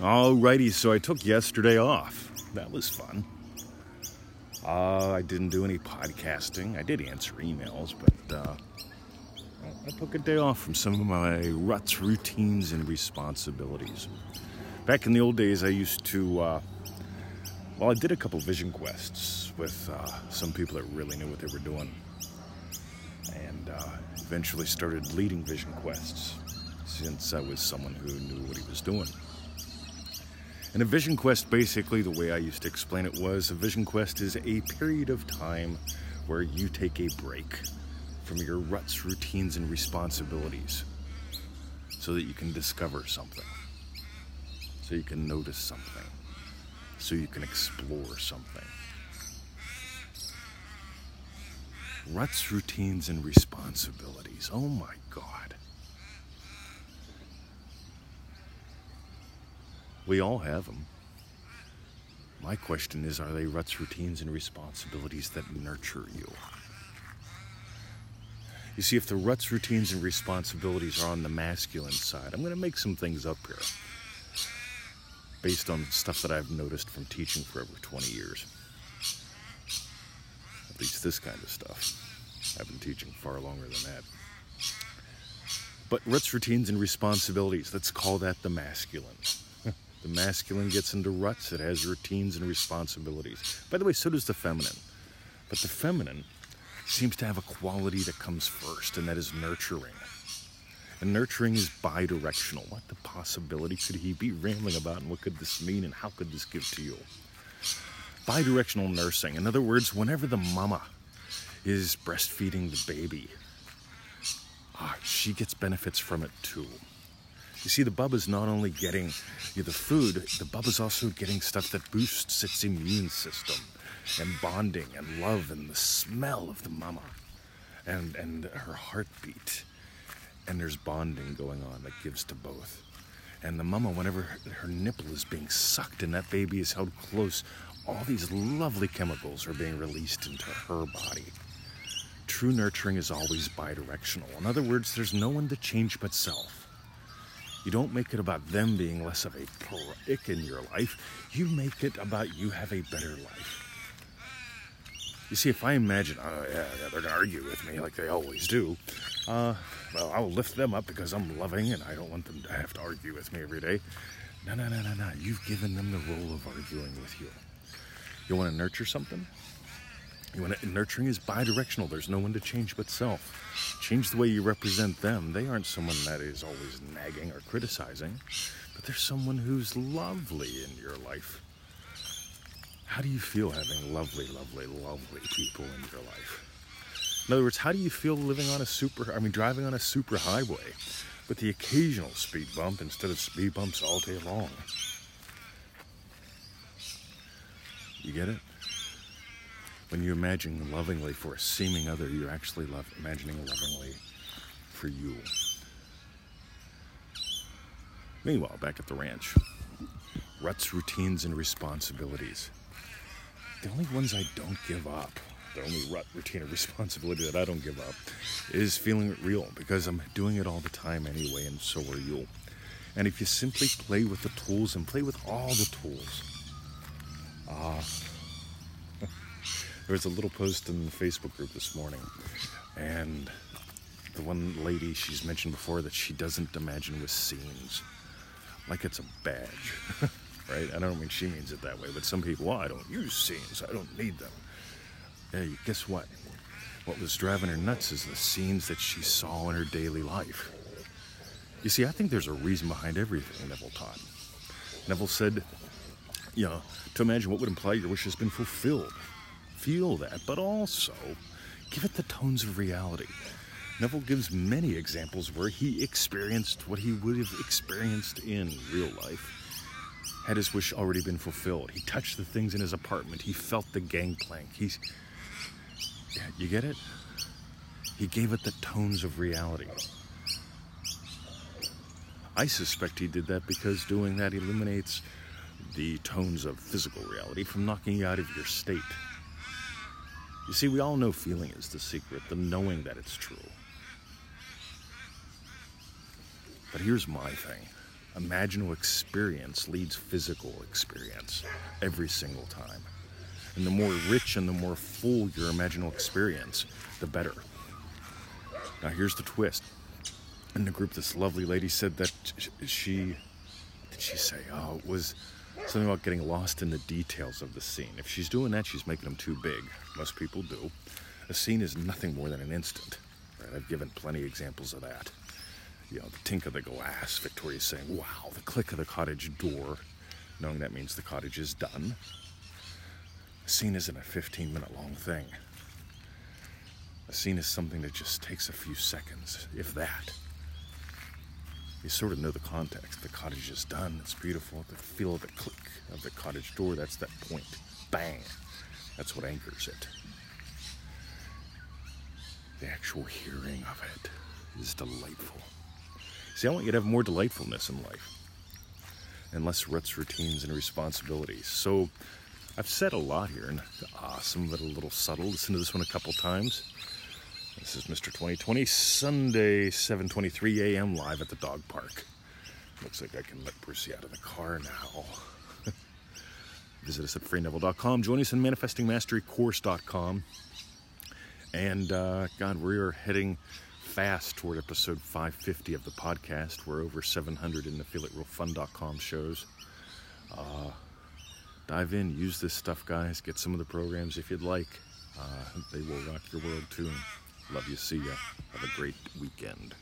Alrighty, so I took yesterday off. That was fun. Uh, I didn't do any podcasting. I did answer emails, but uh, I took a day off from some of my ruts, routines, and responsibilities. Back in the old days, I used to, uh, well, I did a couple vision quests with uh, some people that really knew what they were doing. And uh, eventually started leading vision quests since I was someone who knew what he was doing. And a vision quest, basically, the way I used to explain it was a vision quest is a period of time where you take a break from your ruts, routines, and responsibilities so that you can discover something, so you can notice something, so you can explore something. Ruts, routines, and responsibilities. Oh my God. We all have them. My question is are they ruts, routines, and responsibilities that nurture you? You see, if the ruts, routines, and responsibilities are on the masculine side, I'm going to make some things up here based on stuff that I've noticed from teaching for over 20 years. At least this kind of stuff. I've been teaching far longer than that. But ruts, routines, and responsibilities, let's call that the masculine. The masculine gets into ruts, it has routines and responsibilities. By the way, so does the feminine. But the feminine seems to have a quality that comes first, and that is nurturing. And nurturing is bi directional. What the possibility could he be rambling about, and what could this mean, and how could this give to you? Bi directional nursing. In other words, whenever the mama is breastfeeding the baby, ah, she gets benefits from it too. You see, the bubba's not only getting you the food, the bubba's also getting stuff that boosts its immune system and bonding and love and the smell of the mama and, and her heartbeat. And there's bonding going on that gives to both. And the mama, whenever her, her nipple is being sucked and that baby is held close, all these lovely chemicals are being released into her body. True nurturing is always bidirectional. In other words, there's no one to change but self. You don't make it about them being less of a prick in your life. You make it about you have a better life. You see, if I imagine, oh yeah, yeah they're gonna argue with me like they always do. Uh, well, I'll lift them up because I'm loving and I don't want them to have to argue with me every day. No, no, no, no, no. You've given them the role of arguing with you. You want to nurture something? To, nurturing is bi-directional. There's no one to change but self. Change the way you represent them. They aren't someone that is always nagging or criticizing, but they're someone who's lovely in your life. How do you feel having lovely, lovely, lovely people in your life? In other words, how do you feel living on a super, I mean, driving on a super highway with the occasional speed bump instead of speed bumps all day long? You get it? When you imagine lovingly for a seeming other, you're actually love, imagining lovingly for you. Meanwhile, back at the ranch, ruts, routines, and responsibilities. The only ones I don't give up, the only rut, routine, and responsibility that I don't give up, is feeling it real because I'm doing it all the time anyway, and so are you. And if you simply play with the tools and play with all the tools, ah, uh, there was a little post in the Facebook group this morning, and the one lady she's mentioned before that she doesn't imagine with scenes, like it's a badge, right? I don't mean she means it that way, but some people, well, I don't use scenes, I don't need them. Hey, guess what? What was driving her nuts is the scenes that she saw in her daily life. You see, I think there's a reason behind everything Neville taught. Neville said, you know, to imagine what would imply your wish has been fulfilled feel that, but also give it the tones of reality. Neville gives many examples where he experienced what he would have experienced in real life had his wish already been fulfilled. He touched the things in his apartment. He felt the gangplank. He's, yeah, you get it? He gave it the tones of reality. I suspect he did that because doing that eliminates the tones of physical reality from knocking you out of your state. You see, we all know feeling is the secret, the knowing that it's true. But here's my thing Imaginal experience leads physical experience every single time. And the more rich and the more full your imaginal experience, the better. Now, here's the twist. In the group, this lovely lady said that she, did she say? Oh, it was something about getting lost in the details of the scene. If she's doing that, she's making them too big. Most people do. A scene is nothing more than an instant. Right? I've given plenty of examples of that you know, the tink of the glass, Victoria's saying, wow, the click of the cottage door, knowing that means the cottage is done. A scene isn't a 15 minute long thing. A scene is something that just takes a few seconds, if that. You sort of know the context. The cottage is done, it's beautiful. The feel of the click of the cottage door, that's that point. Bang! That's what anchors it. The actual hearing of it is delightful. See, I want you to have more delightfulness in life and less ruts, routines, and responsibilities. So I've said a lot here, and ah, some of it a little subtle. Listen to this one a couple times. This is Mr. 2020, Sunday, 7:23 a.m. live at the dog park. Looks like I can let Brucey out of the car now. Visit us at freeneville.com. Join us in manifestingmasterycourse.com. And uh, God, we are heading fast toward episode 550 of the podcast. We're over 700 in the feelitrealfun.com shows. Uh, dive in, use this stuff, guys. Get some of the programs if you'd like. Uh, they will rock your world too. Love you. See ya. Have a great weekend.